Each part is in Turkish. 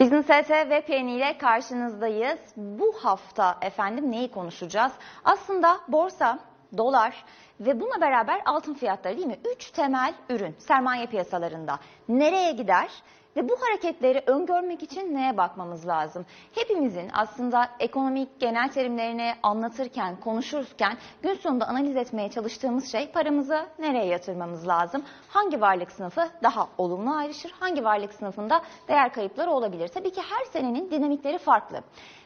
Business ET web ile karşınızdayız. Bu hafta efendim neyi konuşacağız? Aslında borsa, dolar ve buna beraber altın fiyatları değil mi? Üç temel ürün sermaye piyasalarında nereye gider? Ve bu hareketleri öngörmek için neye bakmamız lazım? Hepimizin aslında ekonomik genel terimlerini anlatırken, konuşurken gün sonunda analiz etmeye çalıştığımız şey paramızı nereye yatırmamız lazım? Hangi varlık sınıfı daha olumlu ayrışır? Hangi varlık sınıfında değer kayıpları olabilir? Tabii ki her senenin dinamikleri farklı.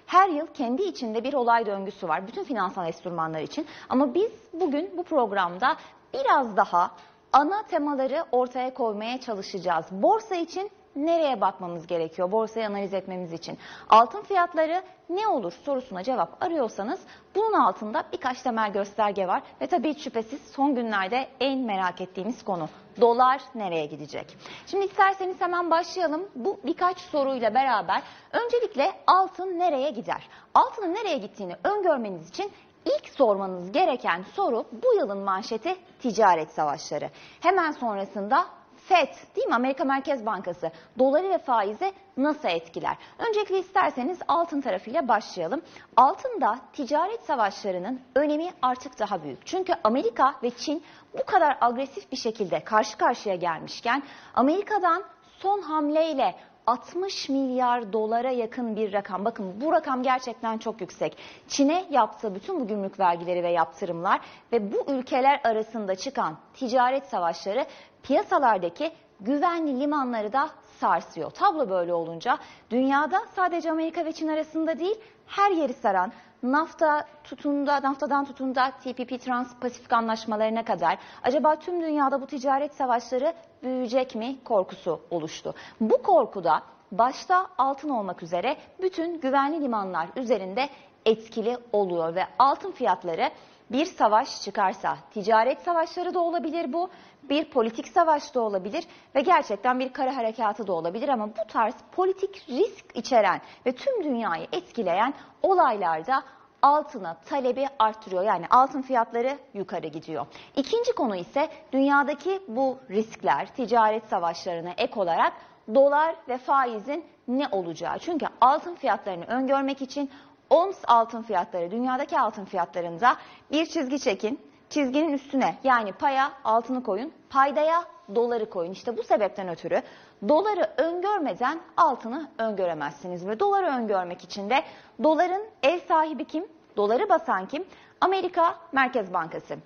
Her yıl kendi içinde bir olay döngüsü var bütün finansal enstrümanlar için. Ama biz bugün bu programda biraz daha ana temaları ortaya koymaya çalışacağız. Borsa için nereye bakmamız gerekiyor borsayı analiz etmemiz için? Altın fiyatları ne olur sorusuna cevap arıyorsanız bunun altında birkaç temel gösterge var ve tabii hiç şüphesiz son günlerde en merak ettiğimiz konu dolar nereye gidecek? Şimdi isterseniz hemen başlayalım bu birkaç soruyla beraber öncelikle altın nereye gider? Altının nereye gittiğini öngörmeniz için İlk sormanız gereken soru bu yılın manşeti ticaret savaşları. Hemen sonrasında FED değil mi Amerika Merkez Bankası doları ve faizi nasıl etkiler? Öncelikle isterseniz altın tarafıyla başlayalım. Altında ticaret savaşlarının önemi artık daha büyük. Çünkü Amerika ve Çin bu kadar agresif bir şekilde karşı karşıya gelmişken Amerika'dan son hamleyle 60 milyar dolara yakın bir rakam. Bakın bu rakam gerçekten çok yüksek. Çin'e yaptığı bütün bu gümrük vergileri ve yaptırımlar ve bu ülkeler arasında çıkan ticaret savaşları piyasalardaki güvenli limanları da sarsıyor. Tablo böyle olunca dünyada sadece Amerika ve Çin arasında değil her yeri saran NAFTA tutunda, NAFTA'dan tutun da TPP Trans-Pasifik anlaşmalarına kadar acaba tüm dünyada bu ticaret savaşları büyüyecek mi korkusu oluştu. Bu korkuda başta altın olmak üzere bütün güvenli limanlar üzerinde etkili oluyor ve altın fiyatları bir savaş çıkarsa ticaret savaşları da olabilir bu, bir politik savaş da olabilir ve gerçekten bir kara harekatı da olabilir ama bu tarz politik risk içeren ve tüm dünyayı etkileyen olaylarda altına talebi arttırıyor. Yani altın fiyatları yukarı gidiyor. İkinci konu ise dünyadaki bu riskler, ticaret savaşlarına ek olarak dolar ve faizin ne olacağı. Çünkü altın fiyatlarını öngörmek için ons altın fiyatları, dünyadaki altın fiyatlarında bir çizgi çekin. Çizginin üstüne yani paya altını koyun, paydaya doları koyun. İşte bu sebepten ötürü doları öngörmeden altını öngöremezsiniz. Ve doları öngörmek için de doların ev sahibi kim? Doları basan kim? Amerika Merkez Bankası.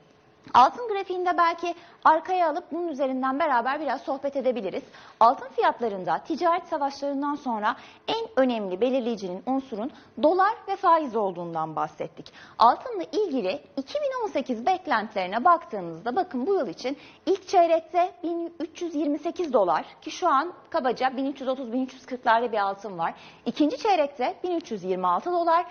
Altın grafiğinde belki arkaya alıp bunun üzerinden beraber biraz sohbet edebiliriz. Altın fiyatlarında ticaret savaşlarından sonra en önemli belirleyicinin unsurun dolar ve faiz olduğundan bahsettik. Altınla ilgili 2018 beklentilerine baktığımızda bakın bu yıl için ilk çeyrekte 1328 dolar ki şu an kabaca 1330-1340'larda bir altın var. İkinci çeyrekte 1326 dolar.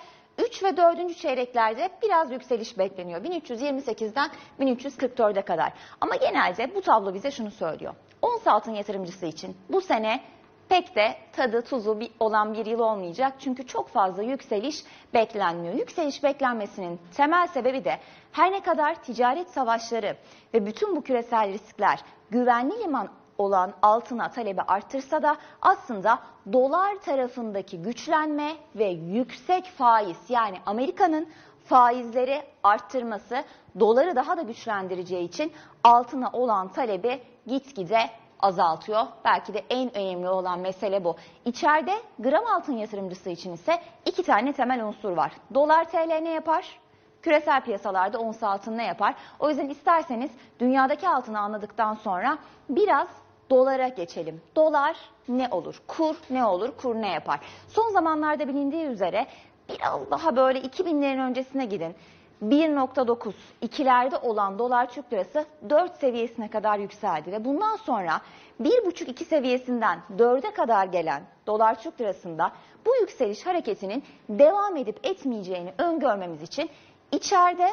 3 ve 4. çeyreklerde biraz yükseliş bekleniyor. 1328'den 1344'e kadar. Ama genelde bu tablo bize şunu söylüyor. Ons altın yatırımcısı için bu sene pek de tadı tuzu olan bir yıl olmayacak. Çünkü çok fazla yükseliş beklenmiyor. Yükseliş beklenmesinin temel sebebi de her ne kadar ticaret savaşları ve bütün bu küresel riskler güvenli liman olan altına talebi arttırsa da aslında dolar tarafındaki güçlenme ve yüksek faiz yani Amerika'nın faizleri arttırması doları daha da güçlendireceği için altına olan talebi gitgide azaltıyor. Belki de en önemli olan mesele bu. İçeride gram altın yatırımcısı için ise iki tane temel unsur var. Dolar TL ne yapar? Küresel piyasalarda ons altın ne yapar? O yüzden isterseniz dünyadaki altını anladıktan sonra biraz dolara geçelim. Dolar ne olur? Kur ne olur? Kur ne yapar? Son zamanlarda bilindiği üzere biraz daha böyle 2000'lerin öncesine gidin. 1.9 ikilerde olan dolar Türk lirası 4 seviyesine kadar yükseldi ve bundan sonra 1.5-2 seviyesinden 4'e kadar gelen dolar Türk lirasında bu yükseliş hareketinin devam edip etmeyeceğini öngörmemiz için içeride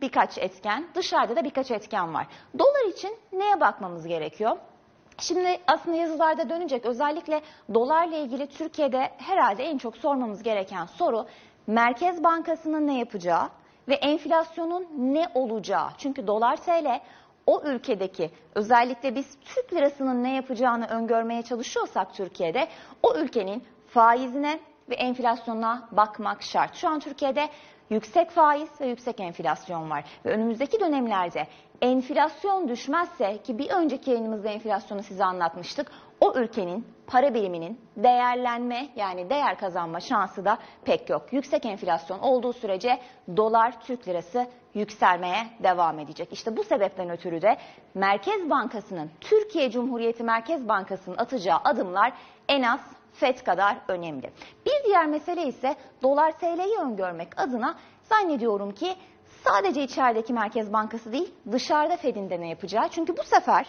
birkaç etken, dışarıda da birkaç etken var. Dolar için neye bakmamız gerekiyor? Şimdi aslında yazılarda dönecek özellikle dolarla ilgili Türkiye'de herhalde en çok sormamız gereken soru Merkez Bankası'nın ne yapacağı ve enflasyonun ne olacağı. Çünkü dolar TL o ülkedeki özellikle biz Türk lirasının ne yapacağını öngörmeye çalışıyorsak Türkiye'de o ülkenin faizine ve enflasyonuna bakmak şart. Şu an Türkiye'de yüksek faiz ve yüksek enflasyon var. Ve önümüzdeki dönemlerde enflasyon düşmezse ki bir önceki yayınımızda enflasyonu size anlatmıştık. O ülkenin para biriminin değerlenme yani değer kazanma şansı da pek yok. Yüksek enflasyon olduğu sürece dolar Türk lirası yükselmeye devam edecek. İşte bu sebepten ötürü de Merkez Bankası'nın Türkiye Cumhuriyeti Merkez Bankası'nın atacağı adımlar en az FED kadar önemli. Bir diğer mesele ise dolar TL'yi öngörmek adına zannediyorum ki sadece içerideki Merkez Bankası değil dışarıda Fed'in de ne yapacağı. Çünkü bu sefer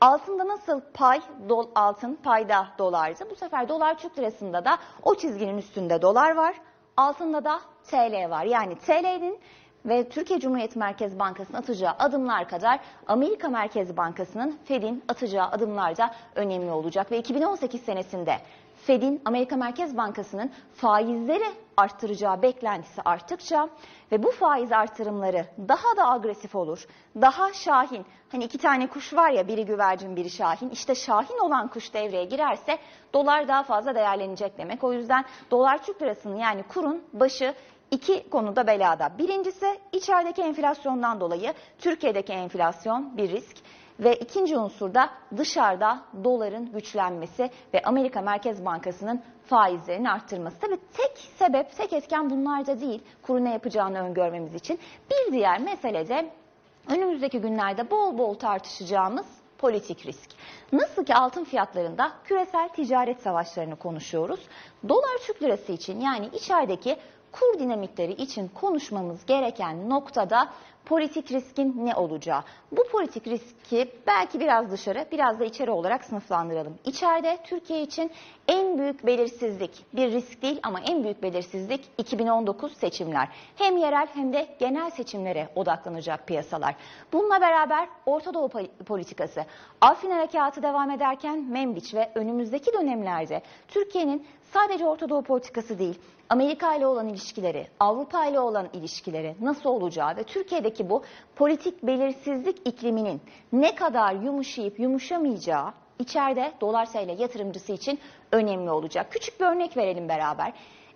altında nasıl pay dol, altın payda dolardı bu sefer dolar Türk lirasında da o çizginin üstünde dolar var altında da TL var. Yani TL'nin ve Türkiye Cumhuriyeti Merkez Bankası'nın atacağı adımlar kadar Amerika Merkez Bankası'nın Fed'in atacağı adımlar da önemli olacak. Ve 2018 senesinde Fed'in Amerika Merkez Bankası'nın faizleri arttıracağı beklentisi arttıkça ve bu faiz artırımları daha da agresif olur, daha şahin, hani iki tane kuş var ya biri güvercin biri şahin, işte şahin olan kuş devreye girerse dolar daha fazla değerlenecek demek. O yüzden dolar Türk lirasının yani kurun başı iki konuda belada. Birincisi içerideki enflasyondan dolayı Türkiye'deki enflasyon bir risk. Ve ikinci unsur da dışarıda doların güçlenmesi ve Amerika Merkez Bankası'nın faizlerini arttırması. Tabii tek sebep, tek etken bunlar da değil kuru ne yapacağını öngörmemiz için. Bir diğer mesele de önümüzdeki günlerde bol bol tartışacağımız politik risk. Nasıl ki altın fiyatlarında küresel ticaret savaşlarını konuşuyoruz. Dolar Türk lirası için yani içerideki kur dinamikleri için konuşmamız gereken noktada politik riskin ne olacağı. Bu politik riski belki biraz dışarı biraz da içeri olarak sınıflandıralım. İçeride Türkiye için en büyük belirsizlik bir risk değil ama en büyük belirsizlik 2019 seçimler. Hem yerel hem de genel seçimlere odaklanacak piyasalar. Bununla beraber Orta Doğu politikası, Afrin Harekatı devam ederken Membiç ve önümüzdeki dönemlerde Türkiye'nin sadece Orta Doğu politikası değil, Amerika ile olan ilişkileri, Avrupa ile olan ilişkileri nasıl olacağı ve Türkiye'deki bu politik belirsizlik ikliminin ne kadar yumuşayıp yumuşamayacağı içeride dolar TL yatırımcısı için önemli olacak. Küçük bir örnek verelim beraber.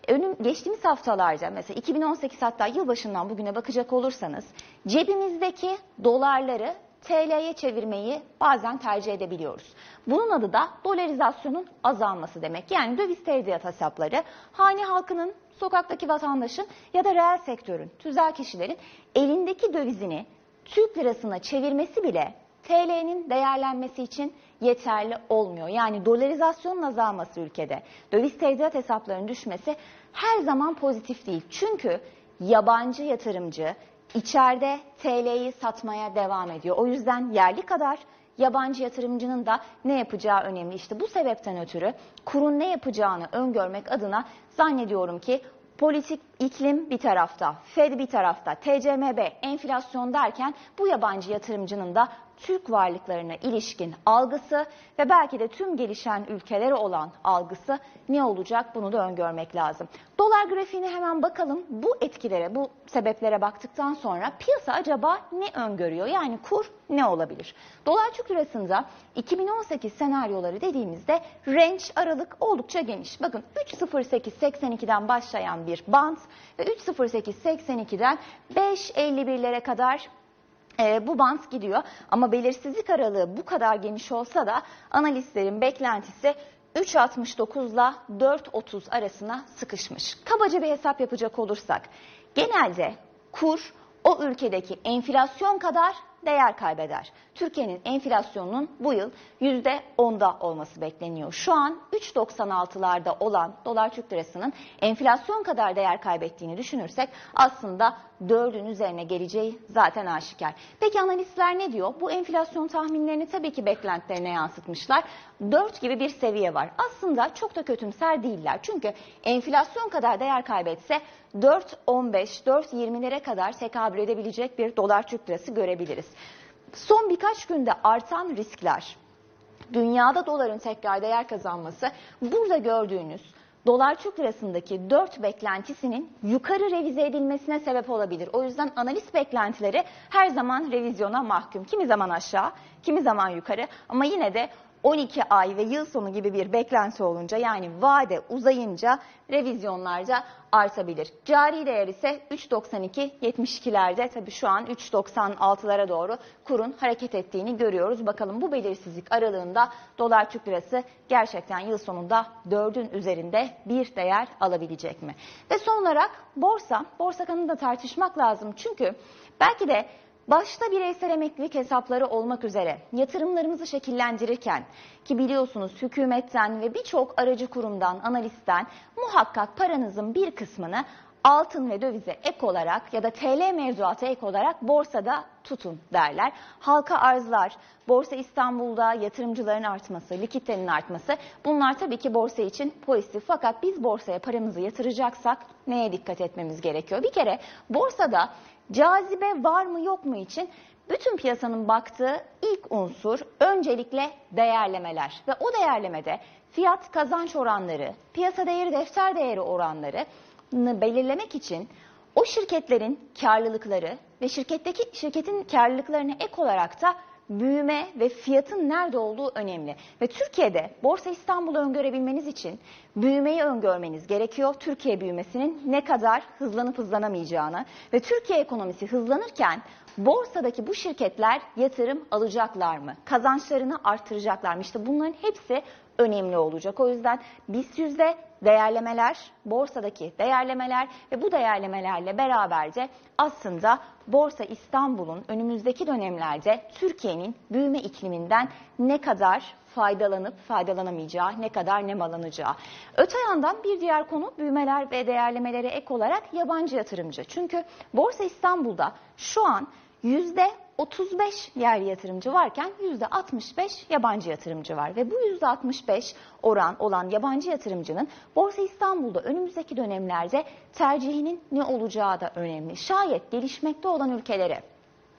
Önüm, geçtiğimiz haftalarda mesela 2018 hatta yılbaşından bugüne bakacak olursanız cebimizdeki dolarları TL'ye çevirmeyi bazen tercih edebiliyoruz. Bunun adı da dolarizasyonun azalması demek. Yani döviz tevdiat hesapları hane halkının, sokaktaki vatandaşın ya da reel sektörün, tüzel kişilerin elindeki dövizini Türk lirasına çevirmesi bile TL'nin değerlenmesi için yeterli olmuyor. Yani dolarizasyonun azalması ülkede, döviz tevdiat hesaplarının düşmesi her zaman pozitif değil. Çünkü yabancı yatırımcı içeride TL'yi satmaya devam ediyor. O yüzden yerli kadar yabancı yatırımcının da ne yapacağı önemli. İşte bu sebepten ötürü kurun ne yapacağını öngörmek adına zannediyorum ki politik iklim bir tarafta, Fed bir tarafta, TCMB, enflasyon derken bu yabancı yatırımcının da Türk varlıklarına ilişkin algısı ve belki de tüm gelişen ülkelere olan algısı ne olacak bunu da öngörmek lazım. Dolar grafiğine hemen bakalım. Bu etkilere, bu sebeplere baktıktan sonra piyasa acaba ne öngörüyor? Yani kur ne olabilir? Dolar Türk lirasında 2018 senaryoları dediğimizde range aralık oldukça geniş. Bakın 3.08.82'den başlayan bir band ve 3.08.82'den 5.51'lere kadar e, bu bant gidiyor ama belirsizlik aralığı bu kadar geniş olsa da analistlerin beklentisi 3.69 ile 4.30 arasına sıkışmış. Kabaca bir hesap yapacak olursak genelde kur o ülkedeki enflasyon kadar değer kaybeder. Türkiye'nin enflasyonunun bu yıl %10'da olması bekleniyor. Şu an 3.96'larda olan dolar Türk lirasının enflasyon kadar değer kaybettiğini düşünürsek aslında 4'ün üzerine geleceği zaten aşikar. Peki analistler ne diyor? Bu enflasyon tahminlerini tabii ki beklentilerine yansıtmışlar. 4 gibi bir seviye var. Aslında çok da kötümser değiller. Çünkü enflasyon kadar değer kaybetse 4.15, 4.20'lere kadar tekabül edebilecek bir dolar Türk lirası görebiliriz. Son birkaç günde artan riskler, dünyada doların tekrar değer kazanması, burada gördüğünüz dolar Türk lirasındaki 4 beklentisinin yukarı revize edilmesine sebep olabilir. O yüzden analiz beklentileri her zaman revizyona mahkum. Kimi zaman aşağı, kimi zaman yukarı ama yine de 12 ay ve yıl sonu gibi bir beklenti olunca yani vade uzayınca revizyonlarda artabilir. Cari değer ise 3.92-72'lerde tabii şu an 3.96'lara doğru kurun hareket ettiğini görüyoruz. Bakalım bu belirsizlik aralığında dolar Türk lirası gerçekten yıl sonunda 4'ün üzerinde bir değer alabilecek mi? Ve son olarak borsa, borsa kanını da tartışmak lazım. Çünkü belki de Başta bireysel emeklilik hesapları olmak üzere yatırımlarımızı şekillendirirken ki biliyorsunuz hükümetten ve birçok aracı kurumdan, analistten muhakkak paranızın bir kısmını altın ve dövize ek olarak ya da TL mevduata ek olarak borsada tutun derler. Halka arzlar, Borsa İstanbul'da yatırımcıların artması, likiditenin artması bunlar tabii ki borsa için pozitif. Fakat biz borsaya paramızı yatıracaksak neye dikkat etmemiz gerekiyor? Bir kere borsada cazibe var mı yok mu için bütün piyasanın baktığı ilk unsur öncelikle değerlemeler ve o değerlemede fiyat kazanç oranları, piyasa değeri defter değeri oranları belirlemek için o şirketlerin karlılıkları ve şirketteki şirketin karlılıklarına ek olarak da büyüme ve fiyatın nerede olduğu önemli. Ve Türkiye'de Borsa İstanbul'u öngörebilmeniz için büyümeyi öngörmeniz gerekiyor. Türkiye büyümesinin ne kadar hızlanıp hızlanamayacağını ve Türkiye ekonomisi hızlanırken borsadaki bu şirketler yatırım alacaklar mı? Kazançlarını artıracaklar mı? İşte bunların hepsi önemli olacak. O yüzden BIST yüzde değerlemeler, borsadaki değerlemeler ve bu değerlemelerle beraberce aslında Borsa İstanbul'un önümüzdeki dönemlerde Türkiye'nin büyüme ikliminden ne kadar faydalanıp faydalanamayacağı, ne kadar nemalanacağı. Öte yandan bir diğer konu büyümeler ve değerlemelere ek olarak yabancı yatırımcı. Çünkü Borsa İstanbul'da şu an yüzde 35 yerli yatırımcı varken yüzde 65 yabancı yatırımcı var ve bu yüzde 65 oran olan yabancı yatırımcının Borsa İstanbul'da önümüzdeki dönemlerde tercihinin ne olacağı da önemli. Şayet gelişmekte olan ülkelere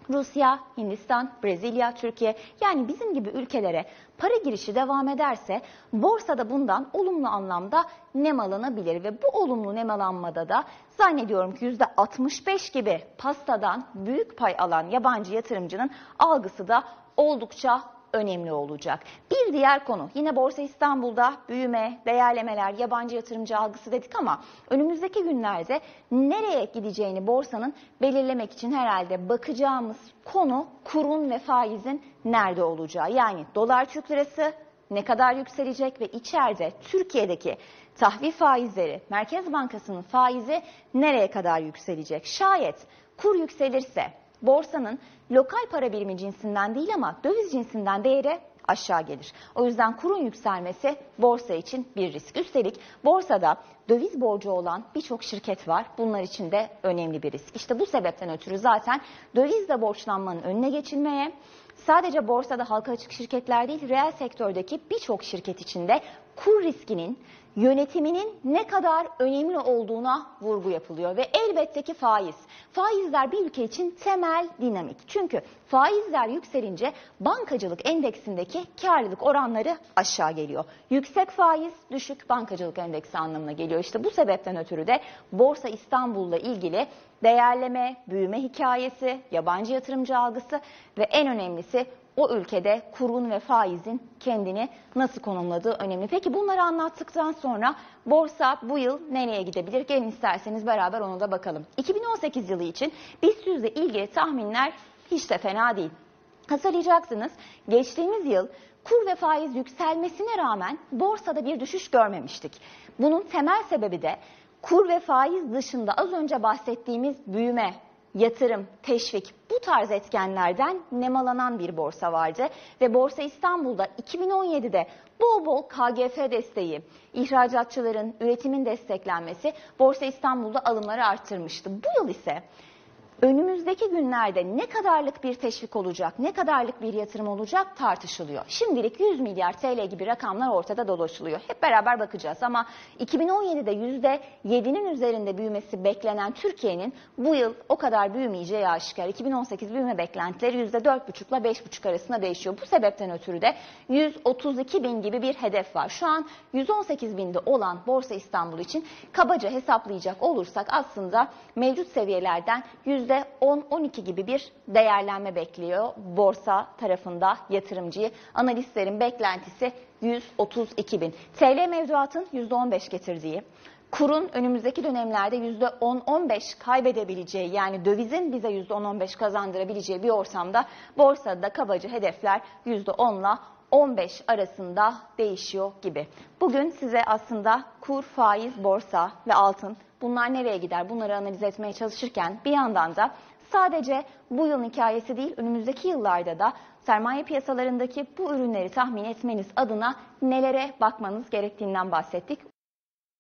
Rusya, Hindistan, Brezilya, Türkiye yani bizim gibi ülkelere para girişi devam ederse borsada bundan olumlu anlamda nemalanabilir ve bu olumlu nemalanmada da zannediyorum ki %65 gibi pastadan büyük pay alan yabancı yatırımcının algısı da oldukça önemli olacak. Bir diğer konu yine Borsa İstanbul'da büyüme, değerlemeler, yabancı yatırımcı algısı dedik ama önümüzdeki günlerde nereye gideceğini borsanın belirlemek için herhalde bakacağımız konu kurun ve faizin nerede olacağı. Yani dolar Türk lirası ne kadar yükselecek ve içeride Türkiye'deki tahvil faizleri, Merkez Bankası'nın faizi nereye kadar yükselecek? Şayet kur yükselirse borsanın lokal para birimi cinsinden değil ama döviz cinsinden değeri aşağı gelir. O yüzden kurun yükselmesi borsa için bir risk. Üstelik borsada döviz borcu olan birçok şirket var. Bunlar için de önemli bir risk. İşte bu sebepten ötürü zaten dövizle borçlanmanın önüne geçilmeye, sadece borsada halka açık şirketler değil, reel sektördeki birçok şirket içinde kur riskinin yönetiminin ne kadar önemli olduğuna vurgu yapılıyor ve elbette ki faiz. Faizler bir ülke için temel dinamik. Çünkü faizler yükselince bankacılık endeksindeki karlılık oranları aşağı geliyor. Yüksek faiz düşük bankacılık endeksi anlamına geliyor. İşte bu sebepten ötürü de Borsa İstanbul'la ilgili değerleme, büyüme hikayesi, yabancı yatırımcı algısı ve en önemlisi o ülkede kurun ve faizin kendini nasıl konumladığı önemli. Peki bunları anlattıktan sonra borsa bu yıl nereye gidebilir? Gelin isterseniz beraber ona da bakalım. 2018 yılı için BIST yüzde ilgili tahminler hiç de fena değil. Hatırlayacaksınız geçtiğimiz yıl kur ve faiz yükselmesine rağmen borsada bir düşüş görmemiştik. Bunun temel sebebi de kur ve faiz dışında az önce bahsettiğimiz büyüme, yatırım, teşvik bu tarz etkenlerden nemalanan bir borsa vardı. Ve Borsa İstanbul'da 2017'de bol bol KGF desteği, ihracatçıların, üretimin desteklenmesi Borsa İstanbul'da alımları arttırmıştı. Bu yıl ise önümüzdeki günlerde ne kadarlık bir teşvik olacak, ne kadarlık bir yatırım olacak tartışılıyor. Şimdilik 100 milyar TL gibi rakamlar ortada dolaşılıyor. Hep beraber bakacağız ama 2017'de %7'nin üzerinde büyümesi beklenen Türkiye'nin bu yıl o kadar büyümeyeceği aşikar. 2018 büyüme beklentileri %4,5 ile 5,5 arasında değişiyor. Bu sebepten ötürü de 132 bin gibi bir hedef var. Şu an 118 binde olan Borsa İstanbul için kabaca hesaplayacak olursak aslında mevcut seviyelerden %10 %10-12 gibi bir değerlenme bekliyor borsa tarafında yatırımcıyı. Analistlerin beklentisi 132 bin. TL mevduatın %15 getirdiği, kurun önümüzdeki dönemlerde %10-15 kaybedebileceği yani dövizin bize %10-15 kazandırabileceği bir ortamda borsada kabaca hedefler %10 ile 15 arasında değişiyor gibi. Bugün size aslında kur, faiz, borsa ve altın bunlar nereye gider bunları analiz etmeye çalışırken bir yandan da sadece bu yılın hikayesi değil önümüzdeki yıllarda da sermaye piyasalarındaki bu ürünleri tahmin etmeniz adına nelere bakmanız gerektiğinden bahsettik.